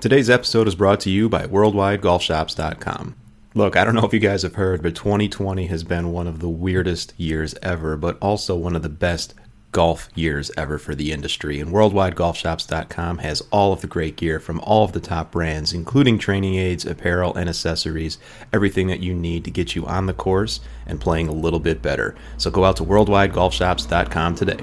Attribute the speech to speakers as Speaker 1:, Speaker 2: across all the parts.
Speaker 1: Today's episode is brought to you by WorldwideGolfShops.com. Look, I don't know if you guys have heard, but 2020 has been one of the weirdest years ever, but also one of the best golf years ever for the industry. And WorldwideGolfShops.com has all of the great gear from all of the top brands, including training aids, apparel, and accessories, everything that you need to get you on the course and playing a little bit better. So go out to WorldwideGolfShops.com today.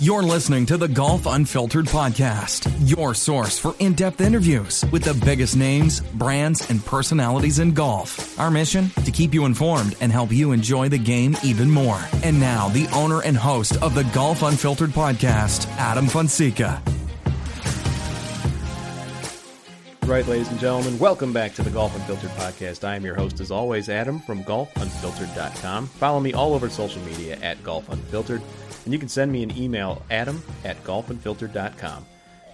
Speaker 2: You're listening to the Golf Unfiltered podcast, your source for in depth interviews with the biggest names, brands, and personalities in golf. Our mission? To keep you informed and help you enjoy the game even more. And now, the owner and host of the Golf Unfiltered podcast, Adam Fonseca.
Speaker 1: Right, ladies and gentlemen, welcome back to the Golf Unfiltered podcast. I am your host, as always, Adam from golfunfiltered.com. Follow me all over social media at Golf Unfiltered. And you can send me an email, adam at golfunfiltered.com.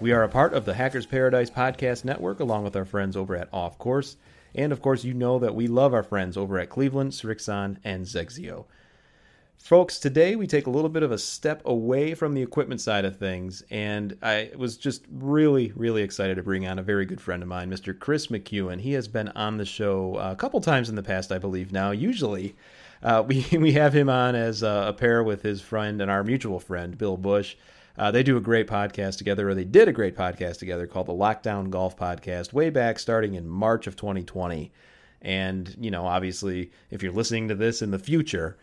Speaker 1: We are a part of the Hackers Paradise Podcast Network, along with our friends over at Off Course. And of course, you know that we love our friends over at Cleveland, Srixon, and XXIO. Folks, today we take a little bit of a step away from the equipment side of things, and I was just really, really excited to bring on a very good friend of mine, Mr. Chris McKeown. He has been on the show a couple times in the past, I believe now. Usually, uh, we we have him on as a, a, pair with his friend and our mutual friend Bill Bush. Uh, they do a great podcast together, or they did a great podcast together called the Lockdown Golf Podcast, way back starting in March of 2020. And you know, obviously, if you're listening to this in the future,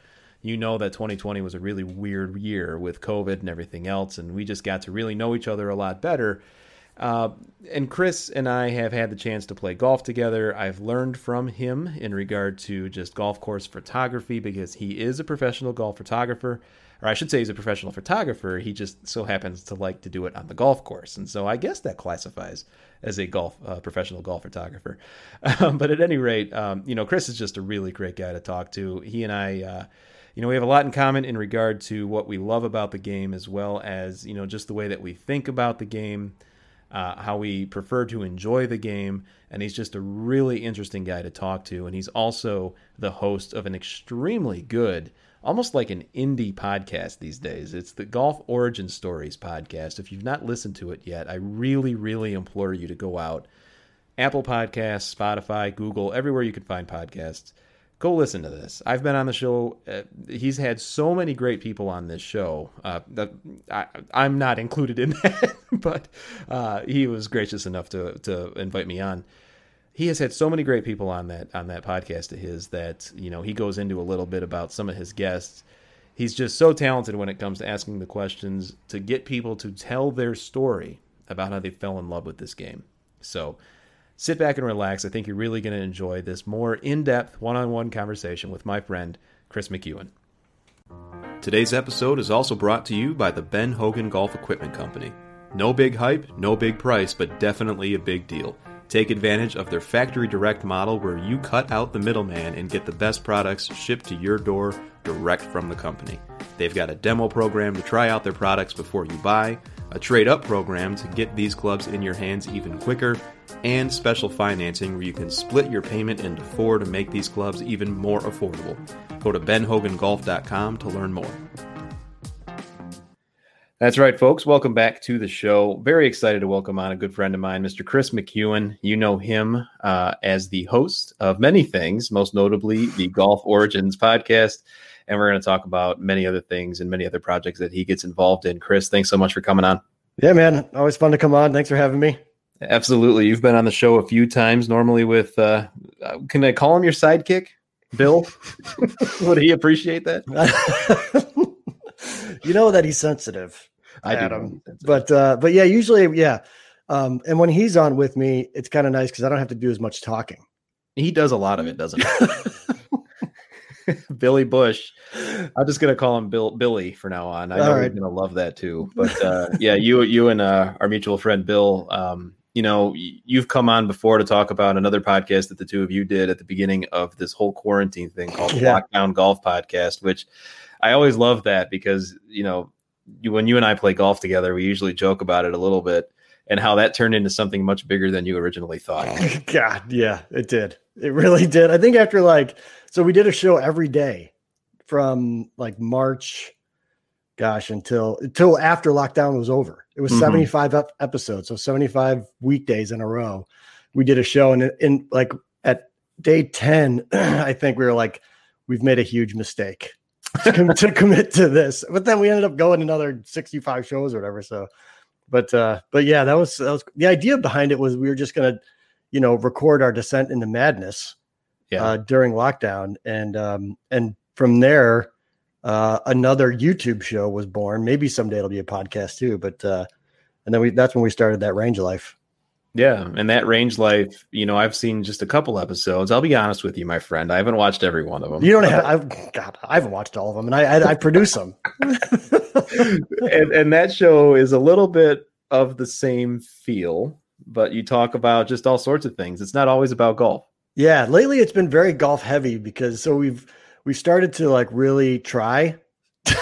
Speaker 1: you know that 2020 was a really weird year with COVID and everything else, and we just got to really know each other a lot better. Uh, and Chris and I have had the chance to play golf together. I've learned from him in regard to just golf course photography because he is a professional golf photographer. Or I should say, he's a professional photographer. He just so happens to like to do it on the golf course. And so I guess that classifies as a golf uh, professional golf photographer. Um, but at any rate, um, you know, Chris is just a really great guy to talk to. He and I. Uh, you know, we have a lot in common in regard to what we love about the game, as well as you know, just the way that we think about the game, uh, how we prefer to enjoy the game, and he's just a really interesting guy to talk to. And he's also the host of an extremely good, almost like an indie podcast these days. It's the Golf Origin Stories podcast. If you've not listened to it yet, I really, really implore you to go out. Apple Podcasts, Spotify, Google, everywhere you can find podcasts go listen to this. I've been on the show. Uh, he's had so many great people on this show. Uh, that I, am not included in that, but uh, he was gracious enough to to invite me on. He has had so many great people on that on that podcast of his that you know he goes into a little bit about some of his guests. He's just so talented when it comes to asking the questions to get people to tell their story about how they fell in love with this game. So sit back and relax. I think you're really going to enjoy this more in depth one on one conversation with my friend, Chris McKeown. Today's episode is also brought to you by the Ben Hogan Golf Equipment Company. No big hype, no big price, but definitely a big deal. Take advantage of their factory direct model where you cut out the middleman and get the best products shipped to your door direct from the company. They've got a demo program to try out their products before you buy, a trade up program to get these clubs in your hands even quicker, and special financing where you can split your payment into four to make these clubs even more affordable. Go to benhogangolf.com to learn more. That's right, folks. Welcome back to the show. Very excited to welcome on a good friend of mine, Mr. Chris McKeown. You know him uh, as the host of many things, most notably the Golf Origins podcast. And we're going to talk about many other things and many other projects that he gets involved in. Chris, thanks so much for coming on.
Speaker 3: Yeah, man. Always fun to come on. Thanks for having me.
Speaker 1: Absolutely. You've been on the show a few times, normally with, uh, uh can I call him your sidekick? Bill? Would he appreciate that?
Speaker 3: you know that he's sensitive. I Adam. Sensitive. But uh, but yeah, usually yeah. Um, and when he's on with me, it's kind of nice because I don't have to do as much talking.
Speaker 1: He does a lot of it, doesn't he? Billy Bush. I'm just gonna call him Bill Billy for now on. I know right. he's gonna love that too. But uh, yeah, you you and uh, our mutual friend Bill, um, you know, you've come on before to talk about another podcast that the two of you did at the beginning of this whole quarantine thing called yeah. Lockdown Golf Podcast, which I always love that because, you know, you, when you and I play golf together, we usually joke about it a little bit and how that turned into something much bigger than you originally thought.
Speaker 3: God, yeah, it did. It really did. I think after like, so we did a show every day from like March, gosh, until until after lockdown was over. It was mm-hmm. 75 ep- episodes, so 75 weekdays in a row. We did a show, and in like at day 10, I think we were like, we've made a huge mistake to, to commit to this. But then we ended up going another 65 shows or whatever. So, but uh, but yeah, that was that was the idea behind it was we were just gonna, you know, record our descent into madness yeah. uh, during lockdown, and um, and from there, uh, another YouTube show was born. Maybe someday it'll be a podcast too. But uh, and then we that's when we started that range life.
Speaker 1: Yeah, and that range life, you know, I've seen just a couple episodes. I'll be honest with you, my friend. I haven't watched every one of them.
Speaker 3: You don't have. I've, God, I haven't watched all of them, and I I, I produce them.
Speaker 1: and, and that show is a little bit of the same feel, but you talk about just all sorts of things. It's not always about golf.
Speaker 3: Yeah, lately it's been very golf heavy because so we've we started to like really try.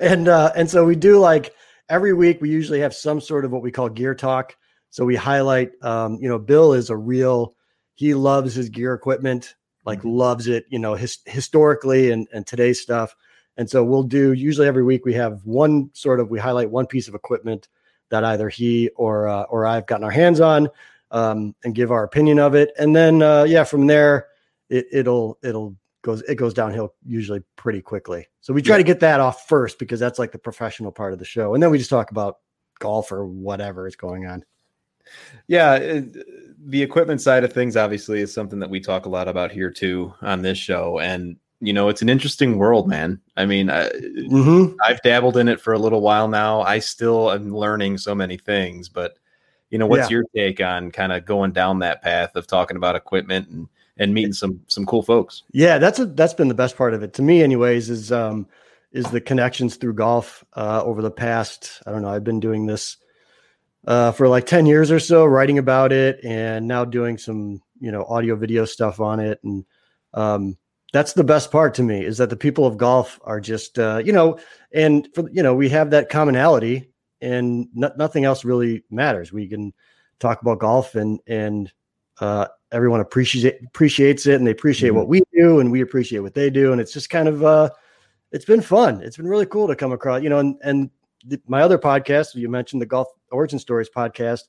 Speaker 3: and uh and so we do like every week we usually have some sort of what we call gear talk. So we highlight um you know Bill is a real he loves his gear equipment, like mm-hmm. loves it, you know, his, historically and and today's stuff. And so we'll do usually every week we have one sort of we highlight one piece of equipment that either he or uh, or I've gotten our hands on um, and give our opinion of it. And then uh, yeah, from there it, it'll it'll goes it goes downhill usually pretty quickly. So we try yeah. to get that off first because that's like the professional part of the show, and then we just talk about golf or whatever is going on.
Speaker 1: Yeah, it, the equipment side of things obviously is something that we talk a lot about here too on this show, and you know it's an interesting world, man. I mean, I, mm-hmm. I've dabbled in it for a little while now. I still am learning so many things, but you know, what's yeah. your take on kind of going down that path of talking about equipment and and meeting some some cool folks.
Speaker 3: Yeah, that's a, that's been the best part of it to me, anyways. Is um is the connections through golf uh, over the past. I don't know. I've been doing this uh, for like ten years or so, writing about it, and now doing some you know audio video stuff on it, and um, that's the best part to me is that the people of golf are just uh, you know, and for you know we have that commonality, and nothing else really matters. We can talk about golf and and uh, everyone appreciates appreciates it and they appreciate mm-hmm. what we do and we appreciate what they do and it's just kind of uh it's been fun it's been really cool to come across you know and and the, my other podcast you mentioned the golf origin stories podcast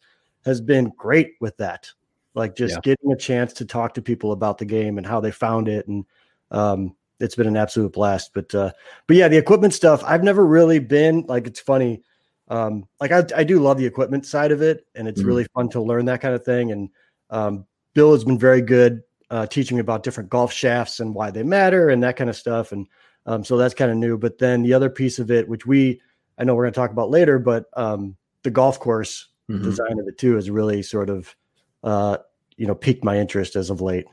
Speaker 3: has been great with that like just yeah. getting a chance to talk to people about the game and how they found it and um it's been an absolute blast but uh but yeah the equipment stuff i've never really been like it's funny um like i, I do love the equipment side of it and it's mm-hmm. really fun to learn that kind of thing and um Bill has been very good uh, teaching about different golf shafts and why they matter and that kind of stuff. And um, so that's kind of new. But then the other piece of it, which we, I know we're going to talk about later, but um, the golf course mm-hmm. design of it too has really sort of, uh, you know, piqued my interest as of late.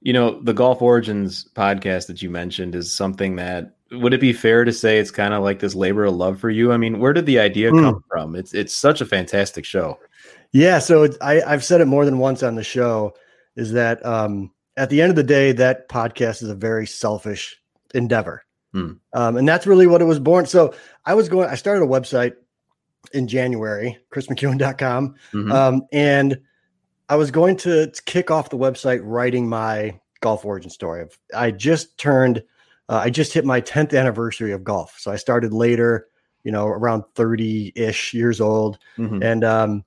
Speaker 1: You know, the Golf Origins podcast that you mentioned is something that would it be fair to say it's kind of like this labor of love for you? I mean, where did the idea mm. come from? It's it's such a fantastic show.
Speaker 3: Yeah, so I, I've said it more than once on the show is that um, at the end of the day, that podcast is a very selfish endeavor. Hmm. Um, and that's really what it was born. So I was going, I started a website in January, chrismckeown.com. Mm-hmm. Um, and I was going to kick off the website writing my golf origin story. I just turned, uh, I just hit my 10th anniversary of golf. So I started later, you know, around 30 ish years old. Mm-hmm. And, um,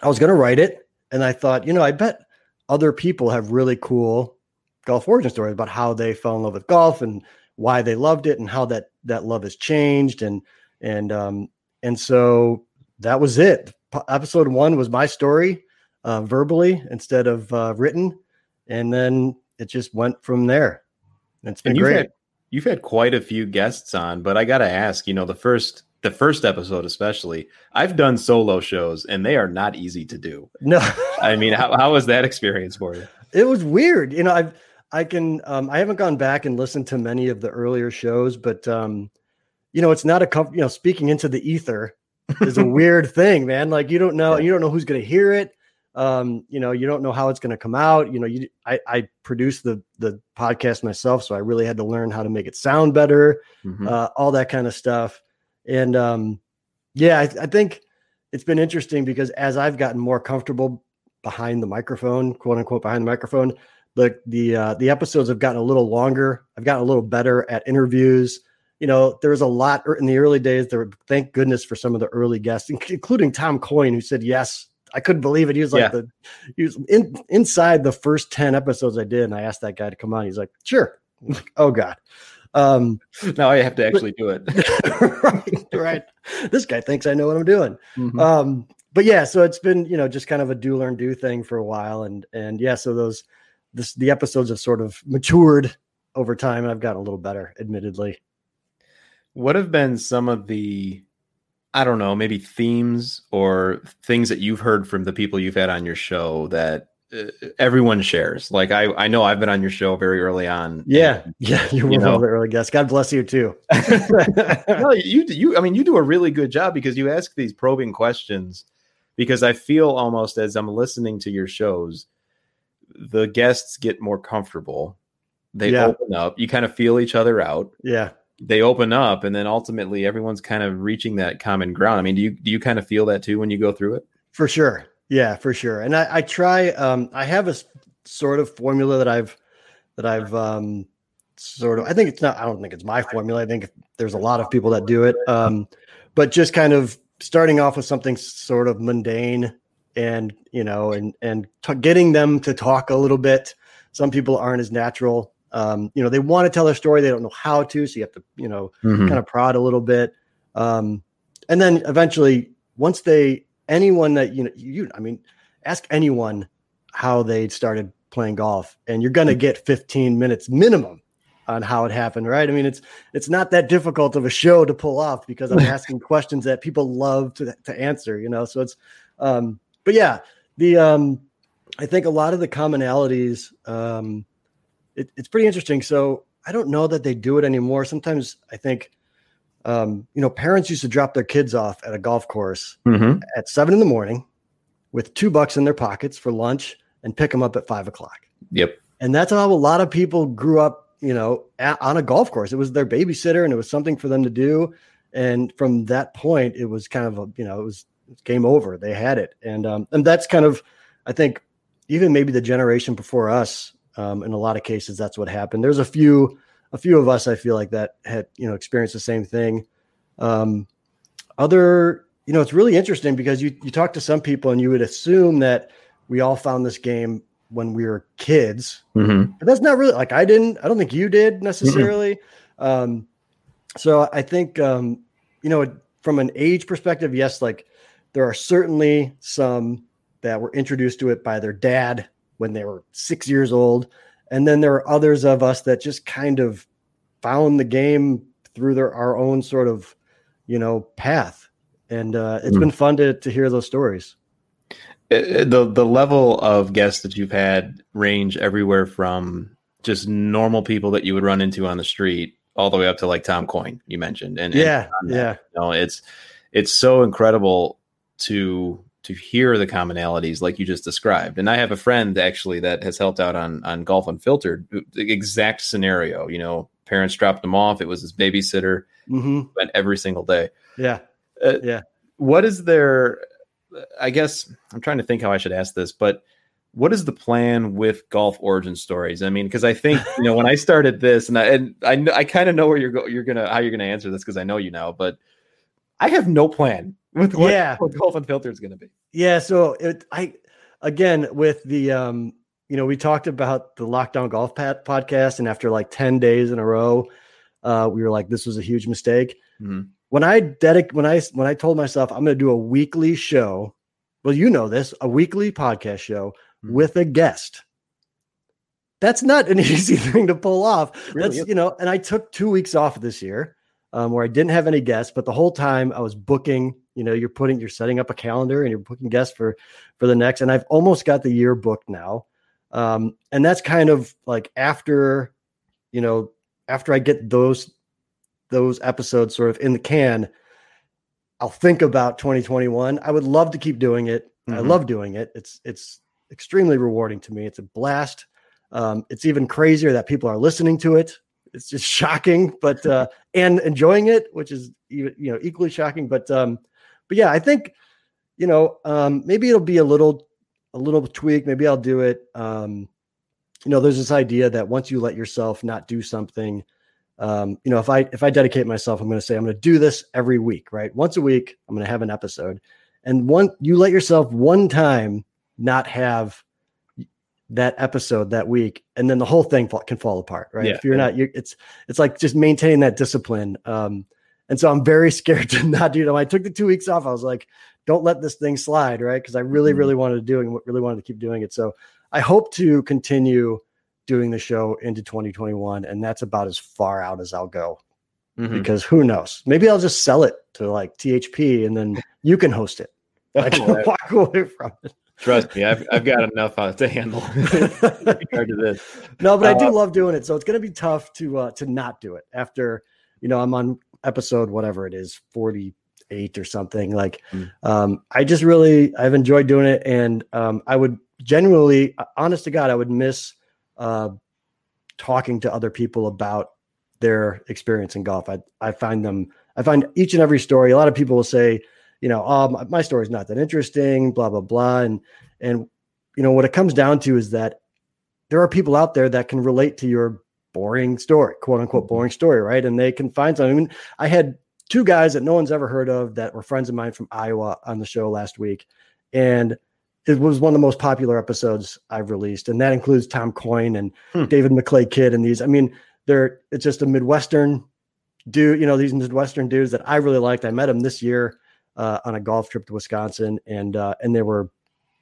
Speaker 3: I was going to write it, and I thought, you know, I bet other people have really cool golf origin stories about how they fell in love with golf and why they loved it and how that that love has changed and and um and so that was it. P- episode one was my story, uh, verbally instead of uh, written, and then it just went from there. It's been great.
Speaker 1: Had, you've had quite a few guests on, but I got to ask, you know, the first the first episode especially i've done solo shows and they are not easy to do
Speaker 3: no
Speaker 1: i mean how, how was that experience for you
Speaker 3: it was weird you know i've i can um, i haven't gone back and listened to many of the earlier shows but um you know it's not a com- you know speaking into the ether is a weird thing, man. Like you don't know, you don't know who's going to hear it. Um, you know, you don't know how it's going to come out. You know, you I, I produced the the podcast myself, so I really had to learn how to make it sound better, mm-hmm. uh, all that kind of stuff. And um, yeah, I, I think it's been interesting because as I've gotten more comfortable behind the microphone, quote unquote, behind the microphone, the the uh, the episodes have gotten a little longer. I've gotten a little better at interviews. You know, there was a lot in the early days. There, thank goodness for some of the early guests, including Tom Coyne, who said yes. I couldn't believe it. He was like yeah. the he was in inside the first ten episodes I did, and I asked that guy to come on. He's like, sure. Like, oh God.
Speaker 1: Um, now I have to actually but, do
Speaker 3: it. right, right. This guy thinks I know what I'm doing. Mm-hmm. Um, but yeah, so it's been you know just kind of a do learn do thing for a while, and and yeah, so those this the episodes have sort of matured over time, and I've gotten a little better, admittedly.
Speaker 1: What have been some of the I don't know, maybe themes or things that you've heard from the people you've had on your show that uh, everyone shares. Like I, I know I've been on your show very early on.
Speaker 3: Yeah, and, yeah, you were one of the early guests. God bless you too.
Speaker 1: no, you, you. I mean, you do a really good job because you ask these probing questions. Because I feel almost as I'm listening to your shows, the guests get more comfortable. They yeah. open up. You kind of feel each other out.
Speaker 3: Yeah.
Speaker 1: They open up, and then ultimately everyone's kind of reaching that common ground. I mean, do you do you kind of feel that too when you go through it?
Speaker 3: For sure. Yeah, for sure. And I, I try. Um, I have a sort of formula that I've that I've um, sort of. I think it's not. I don't think it's my formula. I think there's a lot of people that do it. Um, but just kind of starting off with something sort of mundane, and you know, and and t- getting them to talk a little bit. Some people aren't as natural. Um, you know, they want to tell their story, they don't know how to, so you have to, you know, mm-hmm. kind of prod a little bit. Um, and then eventually, once they anyone that you know you i mean ask anyone how they started playing golf and you're going to get 15 minutes minimum on how it happened right i mean it's it's not that difficult of a show to pull off because i'm asking questions that people love to, to answer you know so it's um but yeah the um i think a lot of the commonalities um it, it's pretty interesting so i don't know that they do it anymore sometimes i think um, you know, parents used to drop their kids off at a golf course mm-hmm. at seven in the morning with two bucks in their pockets for lunch and pick them up at five o'clock.
Speaker 1: Yep.
Speaker 3: And that's how a lot of people grew up, you know, at, on a golf course. It was their babysitter and it was something for them to do. And from that point, it was kind of a, you know, it was game over. They had it. And, um, and that's kind of, I think, even maybe the generation before us, um, in a lot of cases, that's what happened. There's a few a few of us I feel like that had you know experienced the same thing. Um, other, you know, it's really interesting because you you talk to some people and you would assume that we all found this game when we were kids, mm-hmm. but that's not really like I didn't. I don't think you did necessarily. Mm-hmm. Um, so I think um, you know from an age perspective, yes, like there are certainly some that were introduced to it by their dad when they were six years old. And then there are others of us that just kind of found the game through their our own sort of you know path. And uh, it's mm. been fun to to hear those stories.
Speaker 1: The the level of guests that you've had range everywhere from just normal people that you would run into on the street all the way up to like Tom Coyne you mentioned. And
Speaker 3: yeah
Speaker 1: and
Speaker 3: yeah.
Speaker 1: you know, it's it's so incredible to to hear the commonalities like you just described. And I have a friend actually that has helped out on on Golf Unfiltered, the exact scenario. You know, parents dropped him off. It was his babysitter. Mm-hmm. Went every single day.
Speaker 3: Yeah, uh, yeah.
Speaker 1: What is their? I guess I'm trying to think how I should ask this, but what is the plan with golf origin stories? I mean, because I think you know when I started this, and I and I, I kind of know where you're go, you're gonna how you're gonna answer this because I know you now, but I have no plan with what, yeah. what golf unfiltered is going to be.
Speaker 3: Yeah. So it, I, again, with the, um, you know, we talked about the lockdown golf pat podcast, and after like 10 days in a row, uh, we were like, this was a huge mistake. Mm-hmm. When I dedic when I when I told myself I'm going to do a weekly show, well, you know this, a weekly podcast show mm-hmm. with a guest. That's not an easy thing to pull off. Really? That's you know, and I took two weeks off this year um, where I didn't have any guests, but the whole time I was booking. You know, you're putting, you're setting up a calendar and you're booking guests for for the next. And I've almost got the year booked now, um, and that's kind of like after, you know, after I get those those episodes sort of in the can. I'll think about 2021. I would love to keep doing it. Mm-hmm. I love doing it. It's it's extremely rewarding to me. It's a blast. Um, it's even crazier that people are listening to it. It's just shocking, but uh, and enjoying it, which is even you know equally shocking. But um, but yeah, I think you know um, maybe it'll be a little a little tweak. Maybe I'll do it. Um, you know, there's this idea that once you let yourself not do something, um, you know, if I if I dedicate myself, I'm going to say I'm going to do this every week, right? Once a week, I'm going to have an episode, and one you let yourself one time not have that episode that week and then the whole thing can fall apart right yeah, if you're yeah. not you it's it's like just maintaining that discipline um and so i'm very scared to not do it i took the two weeks off i was like don't let this thing slide right because i really mm-hmm. really wanted to do it and really wanted to keep doing it so i hope to continue doing the show into 2021 and that's about as far out as i'll go mm-hmm. because who knows maybe i'll just sell it to like thp and then you can host it I can walk away from it
Speaker 1: Trust me, I've, I've got enough uh, to handle
Speaker 3: to this. No, but I do uh, love doing it. So it's going to be tough to uh, to not do it after you know I'm on episode whatever it is forty eight or something. Like mm. um, I just really I've enjoyed doing it, and um, I would genuinely, uh, honest to God, I would miss uh, talking to other people about their experience in golf. I I find them I find each and every story. A lot of people will say you know, oh, my, my story's not that interesting, blah, blah, blah. And, and, you know, what it comes down to is that there are people out there that can relate to your boring story, quote unquote, boring story, right? And they can find something. I mean, I had two guys that no one's ever heard of that were friends of mine from Iowa on the show last week. And it was one of the most popular episodes I've released. And that includes Tom Coyne and hmm. David McLay Kidd and these. I mean, they're it's just a Midwestern dude, you know, these Midwestern dudes that I really liked. I met them this year uh, on a golf trip to Wisconsin, and uh, and they were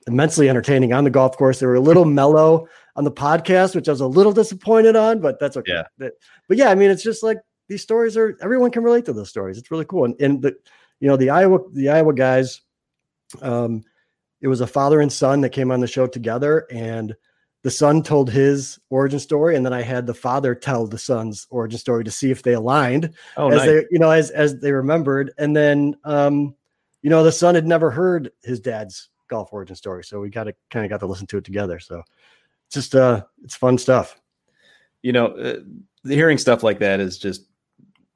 Speaker 3: immensely entertaining on the golf course. They were a little mellow on the podcast, which I was a little disappointed on, but that's okay.
Speaker 1: Yeah.
Speaker 3: But, but yeah, I mean, it's just like these stories are everyone can relate to those stories. It's really cool, and and the you know the Iowa the Iowa guys, um, it was a father and son that came on the show together, and the son told his origin story, and then I had the father tell the son's origin story to see if they aligned
Speaker 1: oh,
Speaker 3: as
Speaker 1: nice.
Speaker 3: they you know as as they remembered, and then um you know, the son had never heard his dad's golf origin story, so we got to kind of got to listen to it together. So just uh, it's fun stuff.
Speaker 1: You know, uh, hearing stuff like that is just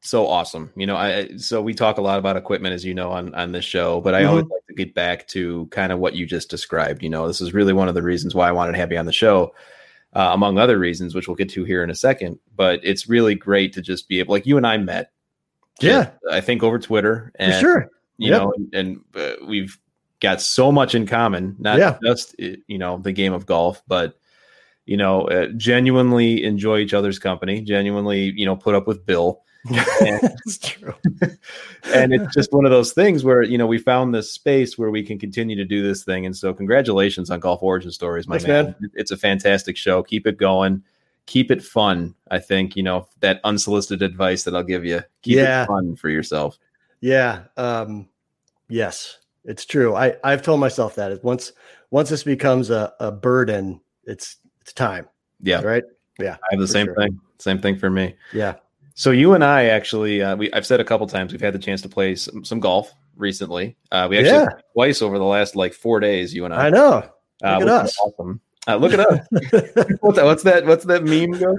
Speaker 1: so awesome. You know, I so we talk a lot about equipment as you know on on this show, but I mm-hmm. always like to get back to kind of what you just described. You know, this is really one of the reasons why I wanted to have you on the show. Uh, among other reasons, which we'll get to here in a second, but it's really great to just be able, like you and I met,
Speaker 3: yeah,
Speaker 1: I think over Twitter, and
Speaker 3: For sure
Speaker 1: you yep. know, and, and uh, we've got so much in common, not yeah. just, you know, the game of golf, but, you know, uh, genuinely enjoy each other's company, genuinely, you know, put up with Bill.
Speaker 3: That's true.
Speaker 1: and it's just one of those things where, you know, we found this space where we can continue to do this thing. And so congratulations on Golf Origin Stories, my
Speaker 3: Thanks, man.
Speaker 1: man. It's a fantastic show. Keep it going. Keep it fun. I think, you know, that unsolicited advice that I'll give you. Keep
Speaker 3: yeah.
Speaker 1: it fun for yourself.
Speaker 3: Yeah. Um, yes, it's true. I, I've told myself that once, once this becomes a, a burden, it's, it's time.
Speaker 1: Yeah.
Speaker 3: Right. Yeah.
Speaker 1: I have the same
Speaker 3: sure.
Speaker 1: thing. Same thing for me.
Speaker 3: Yeah.
Speaker 1: So you and I actually, uh, we I've said a couple times we've had the chance to play some, some golf recently. Uh, we actually yeah. twice over the last like four days. You and I.
Speaker 3: I know.
Speaker 1: Uh,
Speaker 3: look at us.
Speaker 1: Awesome. Uh, look at us. what's that? What's that? What's that meme go?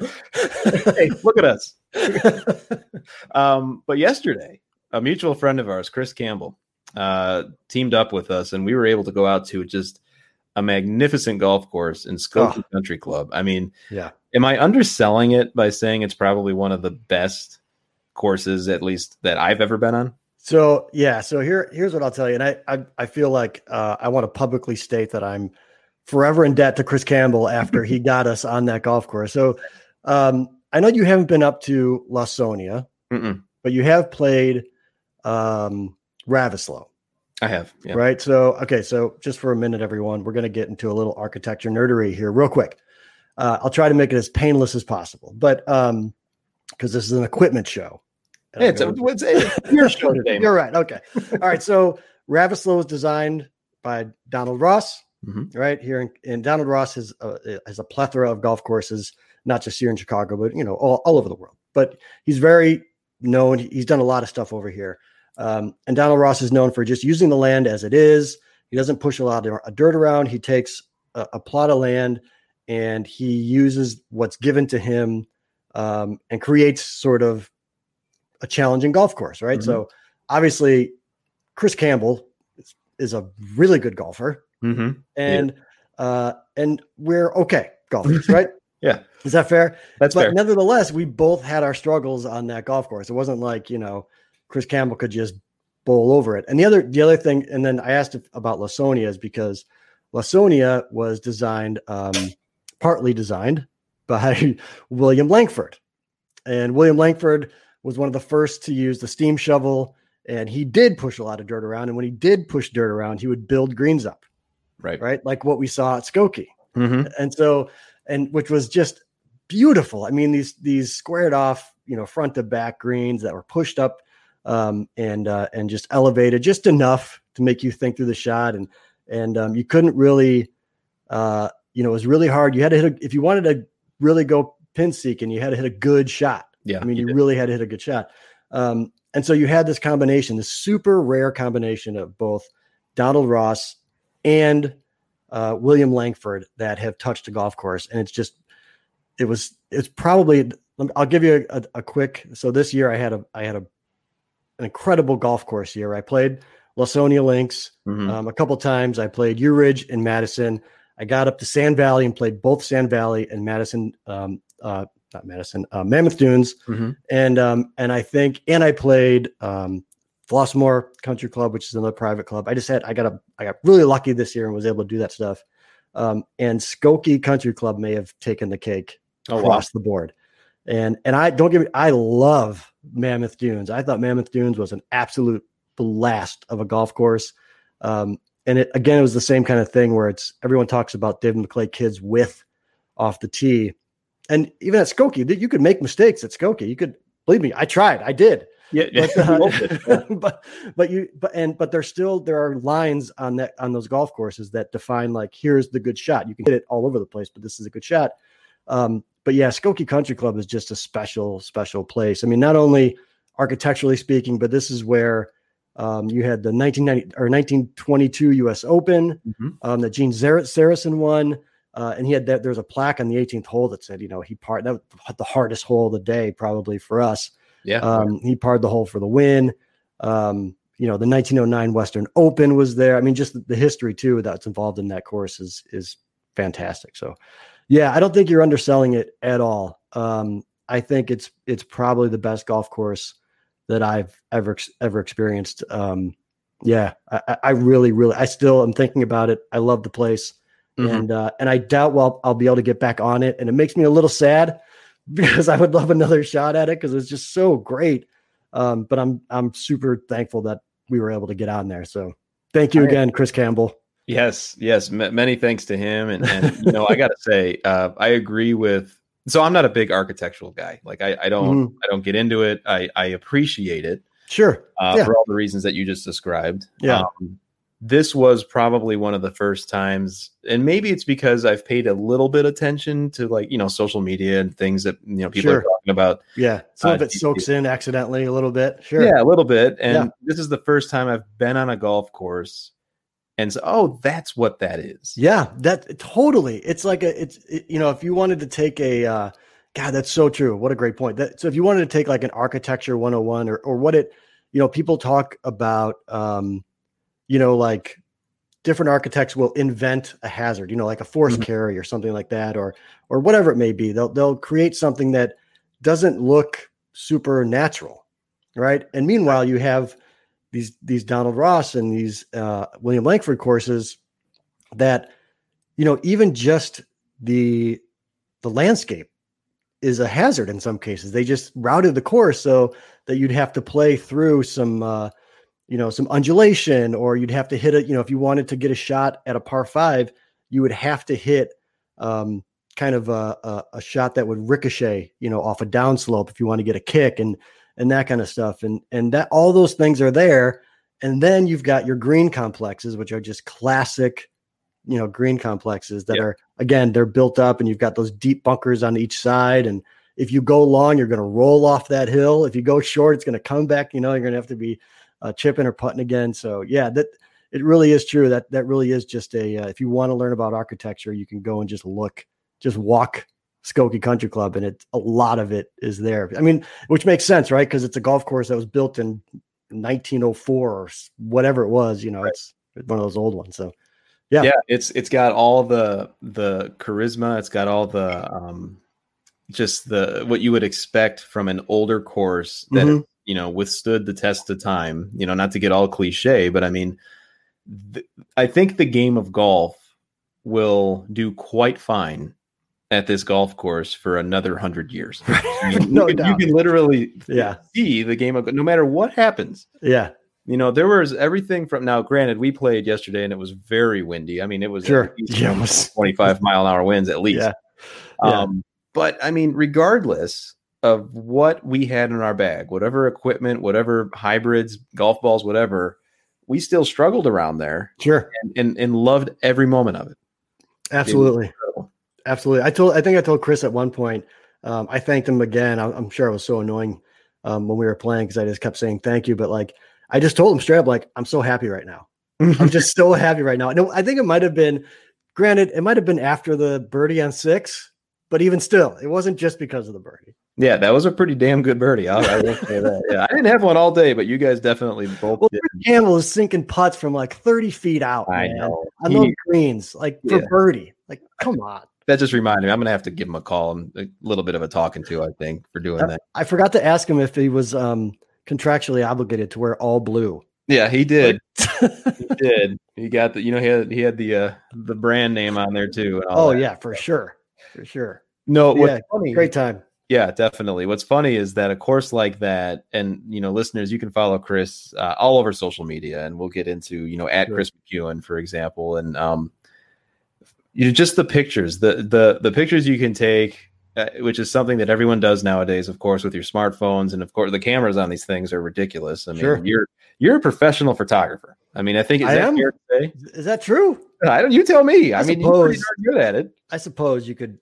Speaker 1: hey, look at us. um, but yesterday, a mutual friend of ours, Chris Campbell, uh, teamed up with us, and we were able to go out to just a magnificent golf course in Skokie oh. Country Club. I mean,
Speaker 3: yeah.
Speaker 1: Am I underselling it by saying it's probably one of the best courses, at least that I've ever been on?
Speaker 3: So yeah, so here here's what I'll tell you, and I I, I feel like uh, I want to publicly state that I'm forever in debt to Chris Campbell after he got us on that golf course. So um, I know you haven't been up to Lawsonia, but you have played um, Ravisloe.
Speaker 1: I have.
Speaker 3: Yeah. Right. So, okay. So, just for a minute, everyone, we're going to get into a little architecture nerdery here, real quick. Uh, I'll try to make it as painless as possible, but um, because this is an equipment show.
Speaker 1: Hey, it's, a, it's, it's your show today.
Speaker 3: You're right. Okay. All right. So, Ravisloe was designed by Donald Ross, mm-hmm. right here, in, and Donald Ross has a, has a plethora of golf courses, not just here in Chicago, but you know, all, all over the world. But he's very known. He's done a lot of stuff over here. Um, and Donald Ross is known for just using the land as it is. He doesn't push a lot of dirt around. He takes a, a plot of land and he uses what's given to him um, and creates sort of a challenging golf course, right? Mm-hmm. So obviously, Chris Campbell is, is a really good golfer,
Speaker 1: mm-hmm.
Speaker 3: and yeah. uh, and we're okay golfers, right?
Speaker 1: yeah,
Speaker 3: is that fair?
Speaker 1: That's
Speaker 3: but
Speaker 1: fair.
Speaker 3: Nevertheless, we both had our struggles on that golf course. It wasn't like you know Chris Campbell could just bowl over it. And the other the other thing, and then I asked about Lawsonia is because Lawsonia was designed, um, partly designed by William Langford, and William Langford was one of the first to use the steam shovel, and he did push a lot of dirt around. And when he did push dirt around, he would build greens up,
Speaker 1: right,
Speaker 3: right, like what we saw at Skokie.
Speaker 1: Mm-hmm.
Speaker 3: And so, and which was just beautiful. I mean, these these squared off, you know, front to back greens that were pushed up um, and uh, and just elevated just enough to make you think through the shot, and and um, you couldn't really, uh, you know, it was really hard. You had to hit a, if you wanted to really go pin seeking, you had to hit a good shot.
Speaker 1: Yeah,
Speaker 3: I mean, you, you really had to hit a good shot. Um, and so you had this combination, this super rare combination of both Donald Ross and uh, William Langford that have touched a golf course, and it's just it was it's probably I'll give you a, a, a quick. So this year I had a I had a an incredible golf course year. I played Lawsonia Links
Speaker 1: mm-hmm.
Speaker 3: um, a couple times. I played U Ridge and Madison. I got up to Sand Valley and played both Sand Valley and Madison, um, uh, not Madison, uh, Mammoth Dunes,
Speaker 1: mm-hmm.
Speaker 3: and um, and I think and I played um, Flossmoor Country Club, which is another private club. I just had I got a I got really lucky this year and was able to do that stuff. Um, and Skokie Country Club may have taken the cake
Speaker 1: oh,
Speaker 3: across
Speaker 1: wow.
Speaker 3: the board. And and I don't give me I love Mammoth Dunes. I thought Mammoth Dunes was an absolute blast of a golf course. Um, and it again it was the same kind of thing where it's everyone talks about David McLay Kidd's with off the tee. And even at Skokie, you could make mistakes at Skokie. You could believe me, I tried, I did.
Speaker 1: Yeah,
Speaker 3: but, uh, but but you but and but there's still there are lines on that on those golf courses that define like here's the good shot. You can hit it all over the place, but this is a good shot. Um, but yeah, Skokie Country Club is just a special, special place. I mean, not only architecturally speaking, but this is where um, you had the 1990 or 1922 U.S. Open
Speaker 1: mm-hmm.
Speaker 3: um, that Gene Sar- Sarazen won, uh, and he had that. There was a plaque on the 18th hole that said, you know, he part that was the hardest hole of the day probably for us.
Speaker 1: Yeah,
Speaker 3: um, he parred the hole for the win. Um, you know, the 1909 Western Open was there. I mean, just the, the history too that's involved in that course is is fantastic. So yeah, I don't think you're underselling it at all. Um, I think it's it's probably the best golf course that I've ever ever experienced. Um, yeah, I, I, really, really, I still am thinking about it. I love the place, mm-hmm. and uh, and I doubt well I'll be able to get back on it, and it makes me a little sad because I would love another shot at it because it's just so great. Um, but I'm I'm super thankful that we were able to get on there. So thank you again, Chris Campbell.
Speaker 1: Yes, yes. M- many thanks to him, and, and you know, I got to say, uh, I agree with. So I'm not a big architectural guy. Like I, I don't, mm-hmm. I don't get into it. I, I appreciate it.
Speaker 3: Sure.
Speaker 1: Uh, yeah. For all the reasons that you just described.
Speaker 3: Yeah.
Speaker 1: Um, this was probably one of the first times, and maybe it's because I've paid a little bit attention to like you know social media and things that you know people
Speaker 3: sure.
Speaker 1: are talking about.
Speaker 3: Yeah, some uh, of it soaks in accidentally a little bit. Sure.
Speaker 1: Yeah, a little bit. And yeah. this is the first time I've been on a golf course and so oh that's what that is.
Speaker 3: Yeah that totally. It's like a it's it, you know if you wanted to take a uh god that's so true. What a great point. That so if you wanted to take like an architecture 101 or or what it you know people talk about um you know like different architects will invent a hazard you know like a force mm-hmm. carry or something like that or or whatever it may be. They'll they'll create something that doesn't look super natural right? And meanwhile you have these these Donald Ross and these uh, William Langford courses that you know even just the the landscape is a hazard in some cases. They just routed the course so that you'd have to play through some uh, you know some undulation or you'd have to hit it. You know if you wanted to get a shot at a par five, you would have to hit. Um, kind of a, a, a shot that would ricochet, you know, off a downslope if you want to get a kick. And and that kind of stuff. And and that all those things are there. And then you've got your green complexes, which are just classic, you know, green complexes that are again they're built up, and you've got those deep bunkers on each side. And if you go long, you're going to roll off that hill. If you go short, it's going to come back. You know, you're going to have to be uh, chipping or putting again. So yeah, that it really is true. That that really is just a. Uh, if you want to learn about architecture, you can go and just look, just walk Skokie Country Club, and it a lot of it is there. I mean, which makes sense, right? Because it's a golf course that was built in 1904 or whatever it was. You know, right. it's one of those old ones. So
Speaker 1: yeah, yeah, it's it's got all the the charisma. It's got all the um, just the what you would expect from an older course that mm-hmm. you know withstood the test of time. You know, not to get all cliche, but I mean, th- I think the game of golf will do quite fine at this golf course for another hundred years. I mean, no you, can, you, can, literally
Speaker 3: yeah.
Speaker 1: see the game of no matter what happens.
Speaker 3: Yeah.
Speaker 1: You know, there was everything from now, granted, we played yesterday and it was very windy. I mean, it was
Speaker 3: sure. yeah, it was
Speaker 1: 25 mile an hour winds at least.
Speaker 3: Yeah.
Speaker 1: yeah. Um, but I mean, regardless of what we had in our bag, whatever equipment, whatever hybrids, golf balls, whatever, we still struggled around there.
Speaker 3: Sure.
Speaker 1: And, and, and loved every moment of it.
Speaker 3: Absolutely. Absolutely. I told, I think I told Chris at one point, um, I thanked him again. I'm, I'm, sure it was so annoying um, when we were playing because I just kept saying thank you. But like, I just told him straight up, like, I'm so happy right now. I'm just so happy right now. No, I think it might have been, granted, it might have been after the birdie on six, but even still, it wasn't just because of the birdie.
Speaker 1: Yeah, that was a pretty damn good birdie. I'll, I will say that. Yeah, I didn't have one all day, but you guys definitely both. Well.
Speaker 3: Campbell is sinking putts from like 30 feet out.
Speaker 1: I man, know
Speaker 3: on those greens, like for yeah. birdie. Like, come on.
Speaker 1: That just reminded me. I'm gonna have to give him a call and a little bit of a talking to. I think for doing
Speaker 3: I,
Speaker 1: that.
Speaker 3: I forgot to ask him if he was um contractually obligated to wear all blue.
Speaker 1: Yeah, he did. he did. He got the you know he had he had the uh the brand name on there too.
Speaker 3: oh that. yeah, for sure, for sure.
Speaker 1: No,
Speaker 3: yeah, funny, great time.
Speaker 1: Yeah, definitely. What's funny is that a course like that, and you know, listeners, you can follow Chris uh, all over social media, and we'll get into you know at sure. Chris McKeown, for example, and um, you know, just the pictures, the the the pictures you can take uh, which is something that everyone does nowadays, of course, with your smartphones, and of course, the cameras on these things are ridiculous. I mean,
Speaker 3: sure.
Speaker 1: you're you're a professional photographer. I mean, I think is I that am. fair to say?
Speaker 3: Is that true?
Speaker 1: I don't. You tell me. I, I mean, suppose, you're good at it.
Speaker 3: I suppose you could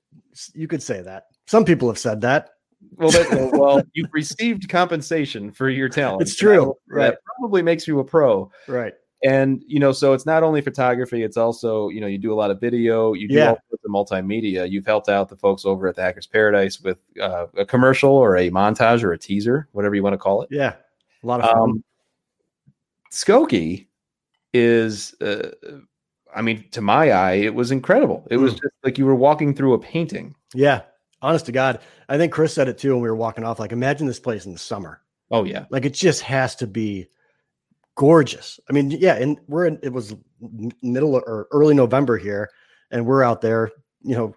Speaker 3: you could say that. Some people have said that.
Speaker 1: Well, that, well, you've received compensation for your talent.
Speaker 3: It's true.
Speaker 1: That, right. That probably makes you a pro.
Speaker 3: Right
Speaker 1: and you know so it's not only photography it's also you know you do a lot of video you do
Speaker 3: yeah.
Speaker 1: all of multimedia. You've helped out the folks over at the hackers paradise with uh, a commercial or a montage or a teaser whatever you want to call it.
Speaker 3: Yeah a lot of fun. Um,
Speaker 1: skokie is uh, i mean to my eye it was incredible. It mm. was just like you were walking through a painting.
Speaker 3: Yeah honest to god i think chris said it too when we were walking off like imagine this place in the summer.
Speaker 1: Oh yeah.
Speaker 3: Like it just has to be gorgeous. I mean, yeah, and we're in it was middle or early November here, and we're out there, you know,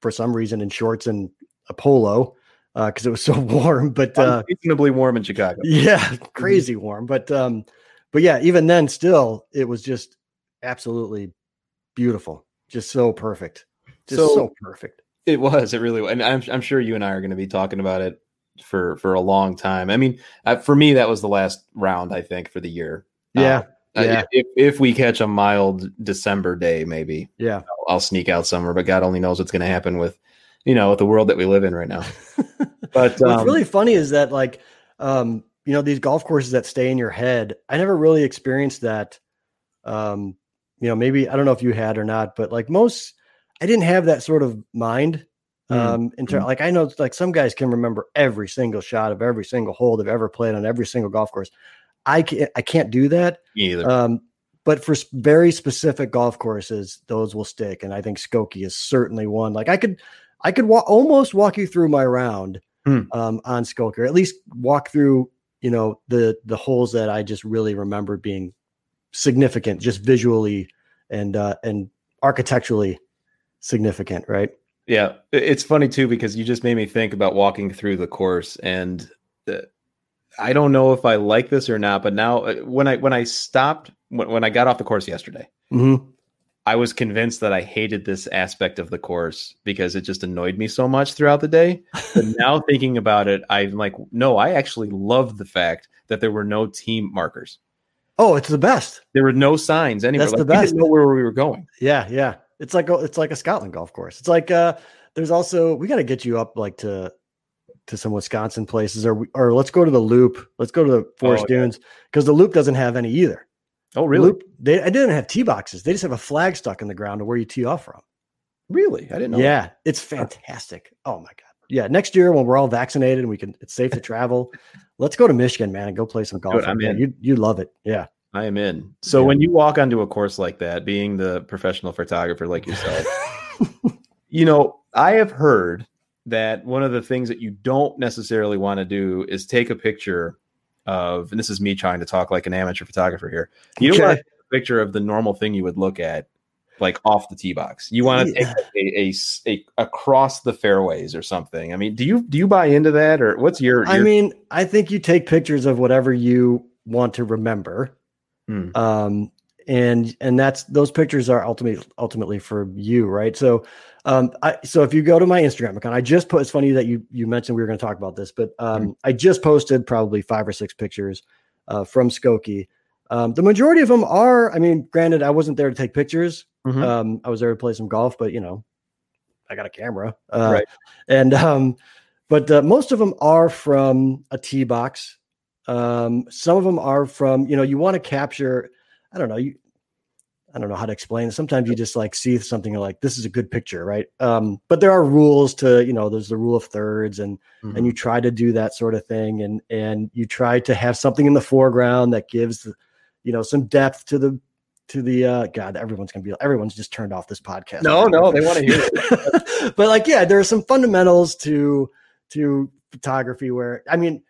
Speaker 3: for some reason in shorts and a polo because uh, it was so warm. But uh,
Speaker 1: reasonably warm in Chicago.
Speaker 3: Yeah, crazy warm. But um, but yeah, even then, still, it was just absolutely beautiful, just so perfect, just so, so perfect.
Speaker 1: It was. It really was. And I'm I'm sure you and I are going to be talking about it for for a long time. I mean, uh, for me, that was the last round I think for the year.
Speaker 3: Yeah.
Speaker 1: Uh, yeah. If, if we catch a mild December day, maybe
Speaker 3: yeah,
Speaker 1: I'll, I'll sneak out somewhere. But God only knows what's going to happen with, you know, with the world that we live in right now.
Speaker 3: but um, what's really funny is that like, um, you know, these golf courses that stay in your head. I never really experienced that. Um, you know, maybe I don't know if you had or not, but like most, I didn't have that sort of mind um, in terms, mm. like I know, like some guys can remember every single shot of every single hole they've ever played on every single golf course. I can't, I can't do that.
Speaker 1: either.
Speaker 3: Um, but for very specific golf courses, those will stick. And I think Skokie is certainly one. Like I could, I could wa- almost walk you through my round
Speaker 1: hmm.
Speaker 3: um, on Skokie, or at least walk through, you know, the the holes that I just really remember being significant, just visually and uh, and architecturally significant, right?
Speaker 1: Yeah, it's funny too because you just made me think about walking through the course, and I don't know if I like this or not. But now, uh, when I when I stopped when, when I got off the course yesterday,
Speaker 3: mm-hmm.
Speaker 1: I was convinced that I hated this aspect of the course because it just annoyed me so much throughout the day. But now thinking about it, I'm like, no, I actually love the fact that there were no tee markers.
Speaker 3: Oh, it's the best.
Speaker 1: There were no signs anywhere.
Speaker 3: That's
Speaker 1: like,
Speaker 3: the best.
Speaker 1: Know where we were going.
Speaker 3: Yeah, yeah. It's like a, it's like a Scotland golf course. It's like uh there's also we got to get you up like to to some Wisconsin places, or or let's go to the Loop. Let's go to the Forest oh, Dunes because the Loop doesn't have any either.
Speaker 1: Oh, really?
Speaker 3: Loop, they I didn't have tee boxes. They just have a flag stuck in the ground to where you tee off from.
Speaker 1: Really? I didn't know.
Speaker 3: Yeah, that. it's fantastic. Oh my god. Yeah, next year when we're all vaccinated and we can, it's safe to travel. let's go to Michigan, man, and go play some golf.
Speaker 1: I'm in.
Speaker 3: You you love it. Yeah.
Speaker 1: I am in. So yeah. when you walk onto a course like that, being the professional photographer like yourself, you know, I have heard that one of the things that you don't necessarily want to do is take a picture of, and this is me trying to talk like an amateur photographer here. You don't want to take a picture of the normal thing you would look at, like off the tee box. You want to take a, a, a, across the fairways or something. I mean, do you do you buy into that, or what's your? your...
Speaker 3: I mean, I think you take pictures of whatever you want to remember. Hmm. Um, and and that's those pictures are ultimately ultimately for you, right? So um, I, so if you go to my Instagram account, I just put. It's funny that you you mentioned we were going to talk about this, but um, mm-hmm. I just posted probably five or six pictures uh, from Skokie. Um, the majority of them are. I mean, granted, I wasn't there to take pictures. Mm-hmm. Um, I was there to play some golf, but you know, I got a camera, uh, right? And um, but uh, most of them are from a tee box. Um, some of them are from you know you want to capture. I don't know you I don't know how to explain it. Sometimes you just like see something like this is a good picture, right? Um, but there are rules to, you know, there's the rule of thirds and mm-hmm. and you try to do that sort of thing and and you try to have something in the foreground that gives you know some depth to the to the uh god everyone's gonna be everyone's just turned off this podcast
Speaker 1: no no they want to hear it
Speaker 3: but like yeah there are some fundamentals to to photography where i mean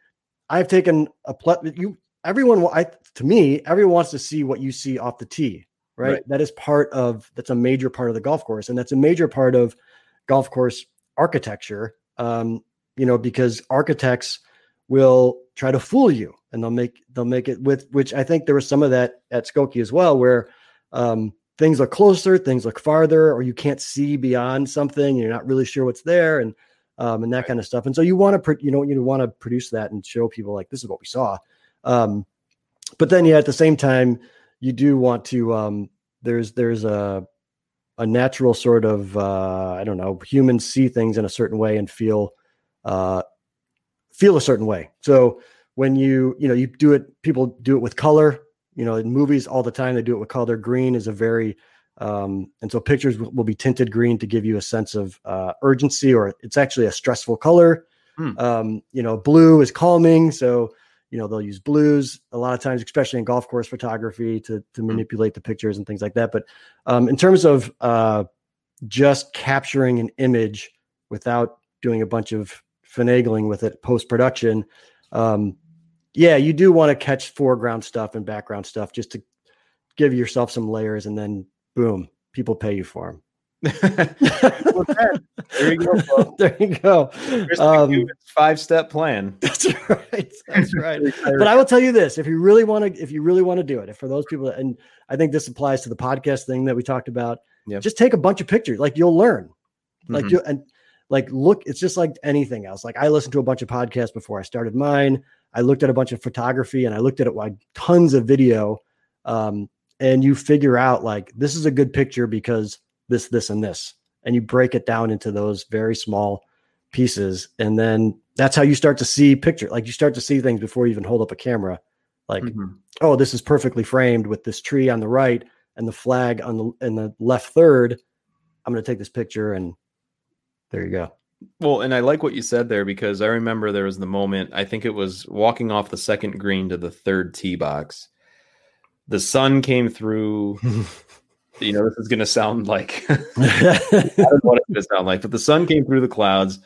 Speaker 3: i've taken a ple- you everyone i to me everyone wants to see what you see off the tee right? right? That is part of that's a major part of the golf course, and that's a major part of golf course architecture. Um, you know, because architects will try to fool you, and they'll make they'll make it with which I think there was some of that at Skokie as well, where um, things look closer, things look farther, or you can't see beyond something, you're not really sure what's there, and um, and that right. kind of stuff. And so you want to, you know, you want to produce that and show people like this is what we saw. Um, but then, yeah, at the same time, you do want to um, there's there's a a natural sort of uh, I don't know humans see things in a certain way and feel uh, feel a certain way. So when you you know you do it, people do it with color. You know, in movies all the time they do it with color. Green is a very um, and so pictures will, will, be tinted green to give you a sense of uh, urgency, or it's actually a stressful color. Hmm. Um, you know, blue is calming, so you know they'll use blues a lot of times especially in golf course photography to to mm-hmm. manipulate the pictures and things like that but um, in terms of uh, just capturing an image without doing a bunch of finagling with it post production um, yeah you do want to catch foreground stuff and background stuff just to give yourself some layers and then boom people pay you for them there
Speaker 1: you go.
Speaker 3: there you go.
Speaker 1: Um, five step plan.
Speaker 3: That's right. That's right. but I will tell you this: if you really want to, if you really want to do it, if for those people, that, and I think this applies to the podcast thing that we talked about, yep. just take a bunch of pictures. Like you'll learn. Like mm-hmm. you and like look. It's just like anything else. Like I listened to a bunch of podcasts before I started mine. I looked at a bunch of photography and I looked at it like tons of video. Um, and you figure out like this is a good picture because this, this, and this. And you break it down into those very small pieces. And then that's how you start to see picture. Like you start to see things before you even hold up a camera. Like, mm-hmm. oh, this is perfectly framed with this tree on the right and the flag on the in the left third. I'm going to take this picture and there you go.
Speaker 1: Well, and I like what you said there because I remember there was the moment, I think it was walking off the second green to the third tee box. The sun came through you know, this is going to sound like I don't know what it's going to sound like, but the sun came through the clouds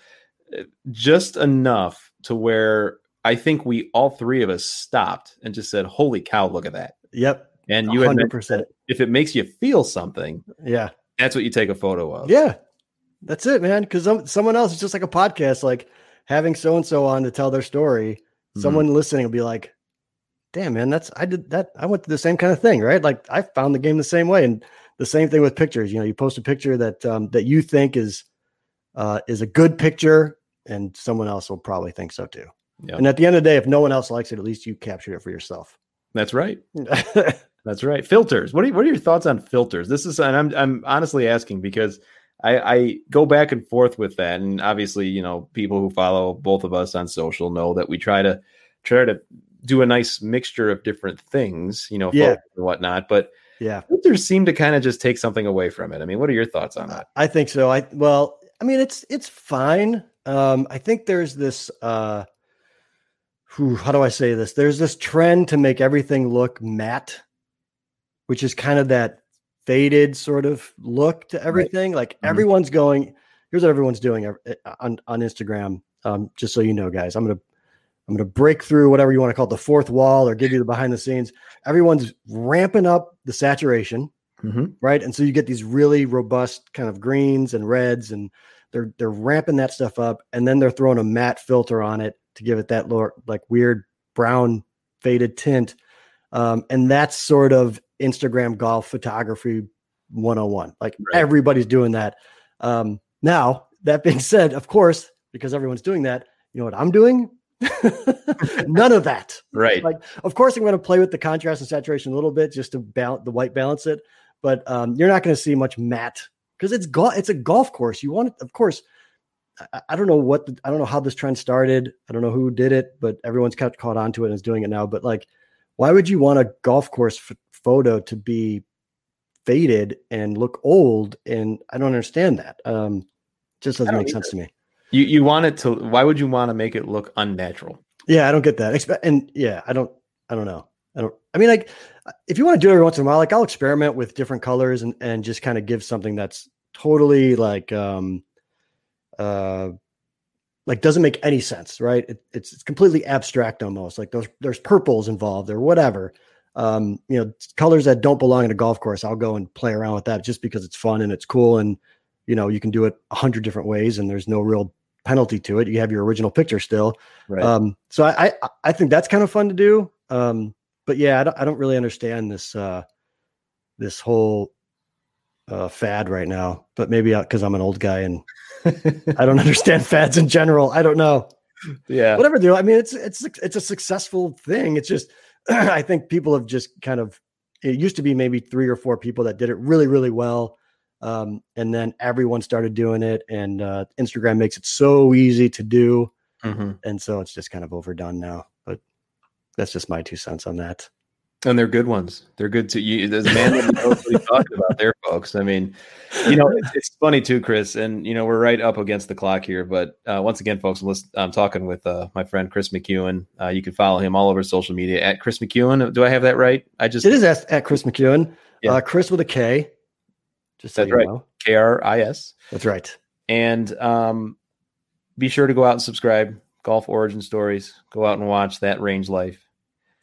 Speaker 1: uh, just enough to where I think we all three of us stopped and just said, "Holy cow, look at that!"
Speaker 3: Yep.
Speaker 1: And you 100%. if it makes you feel something,
Speaker 3: yeah,
Speaker 1: that's what you take a photo of.
Speaker 3: Yeah, that's it, man. Because someone else is just like a podcast, like having so and so on to tell their story. Mm-hmm. Someone listening will be like, "Damn, man, that's I did that. I went through the same kind of thing, right? Like I found the game the same way." And the same thing with pictures. You know, you post a picture that um, that you think is uh, is a good picture, and someone else will probably think so too. Yep. And at the end of the day, if no one else likes it, at least you captured it for yourself.
Speaker 1: That's right. That's right. Filters. What are what are your thoughts on filters? This is, and I'm I'm honestly asking because I, I go back and forth with that, and obviously, you know, people who follow both of us on social know that we try to try to do a nice mixture of different things, you know,
Speaker 3: Yeah.
Speaker 1: and whatnot. But
Speaker 3: Yeah.
Speaker 1: filters seem to kind of just take something away from it. I mean, what are your thoughts on that?
Speaker 3: I think so. I well, I mean, it's it's fine. Um, I think there's this. Uh, whew, how do I say this? There's this trend to make everything look matte, which is kind of that faded sort of look to everything. Like
Speaker 1: Mhm.
Speaker 3: everyone's going. Here's what everyone's doing eh, on on Instagram. Um, just so you know, guys, I'm gonna I'm gonna break through whatever you want to call it, the fourth wall, or give you the behind the scenes. Everyone's ramping up the saturation
Speaker 1: Mm-hmm.
Speaker 3: right? And so you get these really robust kind of greens and reds, and they're they're ramping that stuff up, and then they're throwing a matte filter on it to give it that lower, like weird brown faded tint. Um, and that's sort of Instagram golf photography 101. Like
Speaker 1: Right.
Speaker 3: everybody's doing that. Um, now, that being said, of course, because everyone's doing that, you know what I'm doing? None of that.
Speaker 1: Right.
Speaker 3: Like, of course, I'm going to play with the contrast and saturation a little bit just to balance the white balance it, but um, you're not going to see much matte because it's golf. It's a golf course. You want it, of course. I, I don't know what the, I don't know how this trend started. I don't know who did it, but everyone's caught caught on to it and is doing it now. But like, why would you want a golf course f- photo to be faded and look old? And I don't understand that. Um, just doesn't make sense to me.
Speaker 1: You you want it to? Why would you want to make it look unnatural?
Speaker 3: Yeah, I don't get that. And yeah, I don't. I don't know. I don't. I mean, like, if you want to do it every once in a while, like I'll experiment with different colors and and just kind of give something that's totally like, um, uh, like doesn't make any sense, right? It, it's it's completely abstract almost. Like there's there's purples involved or whatever. Um, you know, colors that don't belong in a golf course. I'll go and play around with that just because it's fun and it's cool and you know you can do it a hundred different ways and there's no real penalty to it. You have your original picture still.
Speaker 1: Right.
Speaker 3: Um, so I, I I think that's kind of fun to do. Um, but yeah, I don't, I don't really understand this uh, this whole uh, fad right now. But maybe because I'm an old guy and I don't understand fads in general. I don't know.
Speaker 1: yeah.
Speaker 3: Whatever. I mean, it's it's it's a successful thing. It's just I think people have just kind of. It used to be maybe three or four people that did it really really well. Um, and then everyone started doing it, and uh, Instagram makes it so easy to do
Speaker 1: Mhm.
Speaker 3: and so it's just kind of overdone now. But that's just my two cents on that.
Speaker 1: And they're good ones. They're good to you. There's a man that knows what he's talking about there, folks. I mean, you know, it's, it's funny too, Chris. And you know, we're right up against the clock here. But uh, once again, folks, I'm, listen- I'm talking with uh, my friend Chris McKeown. Uh, you can follow him all over social media at Chris McKeown. Do I have that right? I just
Speaker 3: It is at, at Chris McKeown,
Speaker 1: Yeah.
Speaker 3: uh, Chris with a K. Just so
Speaker 1: That's right.
Speaker 3: know.
Speaker 1: K R I S.
Speaker 3: That's right.
Speaker 1: And um, be sure to go out and subscribe. Golf Origin Stories. Go out and watch that Range Life.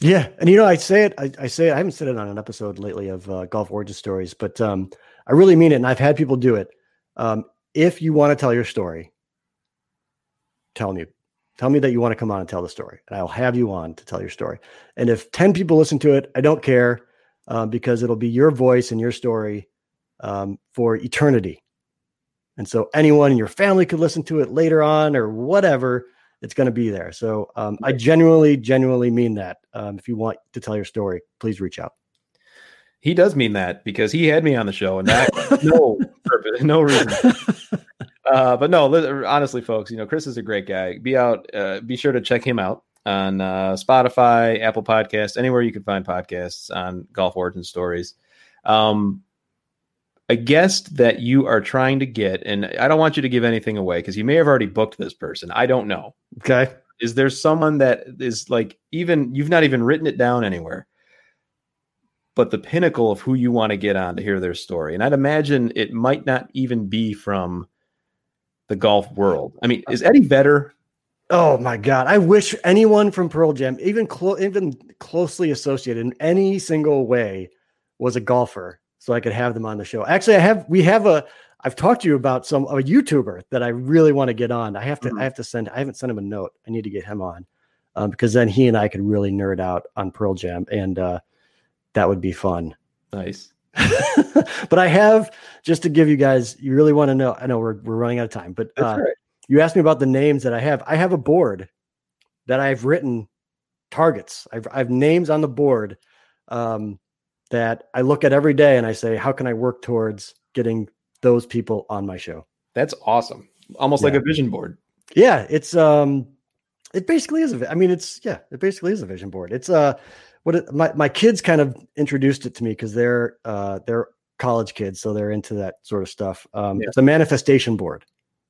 Speaker 3: Yeah, and you know, I say it. I, I say it, I haven't said it on an episode lately of uh, golf origin stories, but um, I really mean it, and I've had people do it. Um, if you want to tell your story, tell me, tell me that you want to come on and tell the story, and I'll have you on to tell your story. And if ten people listen to it, I don't care um, because it'll be your voice and your story um, for eternity. And so anyone in your family could listen to it later on or whatever it's going to be there. So um, I genuinely, genuinely mean that. Um, if you want to tell your story, please reach out.
Speaker 1: He does mean that because he had me on the show and that no purpose, no reason. Uh, but no, honestly, folks, you know, Chris is a great guy. Be out, uh, be sure to check him out on uh, Spotify, Apple Podcasts, anywhere you can find podcasts on Golf Origin Stories. Um, a guest that you are trying to get, and I don't want you to give anything away because you may have already booked this person. I don't know.
Speaker 3: Okay.
Speaker 1: Is there someone that is like even you've not even written it down anywhere? but the pinnacle of who you want to get on to hear their story. And I'd imagine it might not even be from the golf world. I mean, is Eddie Vedder?
Speaker 3: Oh my God. I wish anyone from Pearl Jam, even clo- even closely associated in any single way, was a golfer so I could have them on the show. Actually, I have we have a I've talked to you about some a YouTuber that I really want to get on. I have to
Speaker 1: Mhm.
Speaker 3: I have to send I haven't sent him a note. I need to get him on. Um, because then he and I could really nerd out on Pearl Jam and uh that would be fun.
Speaker 1: Nice.
Speaker 3: but I have just to give you guys, you really want to know. I know we're we're running out of time, but uh,
Speaker 1: right.
Speaker 3: you asked me about the names that I have. I have a board that I've written targets. I've I've names on the board um, that I look at every day and I say, how can I work towards getting those people on my show.
Speaker 1: That's awesome. Almost like a vision board.
Speaker 3: Yeah, it's um, it basically is a. I mean, it's yeah, it basically is a vision board. It's uh, what it, my my kids kind of introduced it to me because they're uh they're college kids, so they're into that sort of stuff. Um,
Speaker 1: Yeah.
Speaker 3: it's a manifestation board.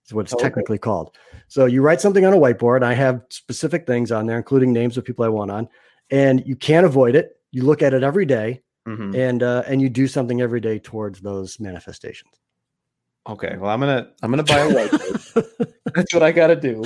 Speaker 3: Is what it's
Speaker 1: Oh, okay.
Speaker 3: technically called. So you write something on a whiteboard. I have specific things on there, including names of people I want on, and you can't avoid it. You look at it every day,
Speaker 1: Mhm.
Speaker 3: and uh, and you do something every day towards those manifestations.
Speaker 1: Okay. Well, I'm gonna I'm gonna buy a whiteboard. That's what I got to do.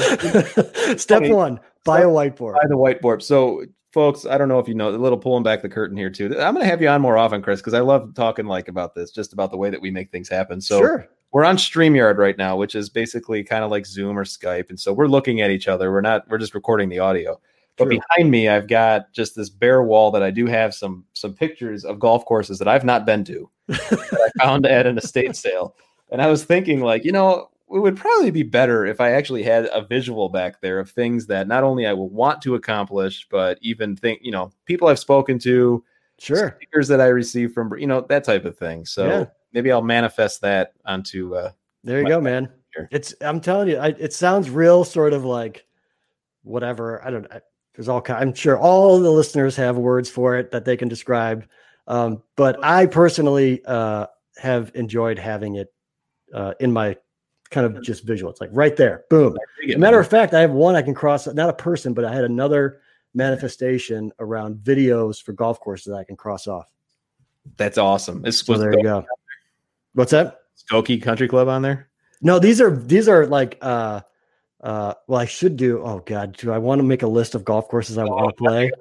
Speaker 3: Step one: buy a whiteboard.
Speaker 1: Buy the whiteboard. So, folks, I don't know if you know a little pulling back the curtain here too. I'm gonna have you on more often, Chris, because I love talking like about this, just about the way that we make things happen. So
Speaker 3: sure.
Speaker 1: we're on StreamYard right now, which is basically kind of like Zoom or Skype. And so we're looking at each other. We're not, we're just recording the audio. But
Speaker 3: True.
Speaker 1: behind me, I've got just this bare wall that I do have some some pictures of golf courses that I've not been to that I found at an estate sale. And I was thinking, like, you know, it would probably be better if I actually had a visual back there of things that not only I will want to accomplish, but even think, you know, people I've spoken to,
Speaker 3: Sure.
Speaker 1: speakers that I receive from, you know, that type of thing. So
Speaker 3: Yeah.
Speaker 1: maybe I'll manifest that onto uh,
Speaker 3: There you go, man.
Speaker 1: here.
Speaker 3: It's I'm telling you, I, it sounds real sort of like whatever. I don't I, there's all kind I'm sure all the listeners have words for it that they can describe. Um, but I personally uh have enjoyed having it uh in my kind of just visual. It's like right there, boom. As a matter of fact, I have one I can cross not a person, but I had another manifestation around videos for golf courses that I can cross off.
Speaker 1: That's awesome. It's
Speaker 3: So there you go. What's that?
Speaker 1: Skokie Country Club on there.
Speaker 3: No, these are these are like uh uh well I should do oh god, do I want to make a list of golf courses I want to play?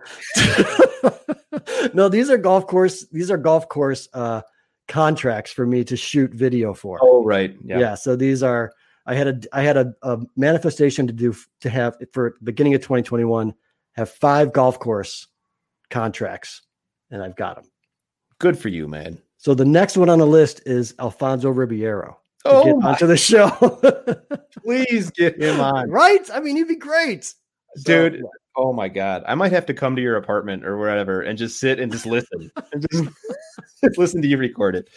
Speaker 3: no, these are golf course these are golf course uh contracts for me to shoot video for.
Speaker 1: Oh, right.
Speaker 3: yeah.
Speaker 1: Yeah.
Speaker 3: so these are I had a I had a, a manifestation to do to have for beginning of 2021 have five golf course contracts and I've got them.
Speaker 1: Good for you, man.
Speaker 3: So the next one on the list is Alfonso Ribeiro
Speaker 1: Oh,
Speaker 3: get onto the show.
Speaker 1: please get him on.
Speaker 3: right? I mean, he'd be great, So,
Speaker 1: Dude, Oh my god. I might have to come to your apartment or wherever and just sit and just listen. and just, just listen to you record it.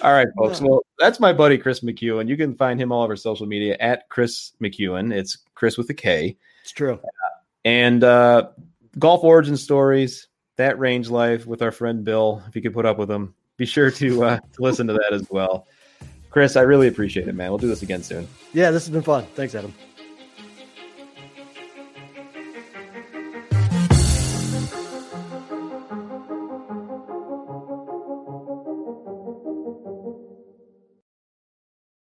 Speaker 1: All right, folks.
Speaker 3: Yeah.
Speaker 1: Well, that's my buddy Chris McKeown. You can find him all over social media at Chris McKeown. It's Chris with a K.
Speaker 3: it's true.
Speaker 1: And uh golf origin stories, that range life with our friend Bill. If you could put up with him, be sure to uh to listen to that as well. Chris, I really appreciate it, man. We'll do this again soon.
Speaker 3: Yeah, this has been fun. Thanks, Adam.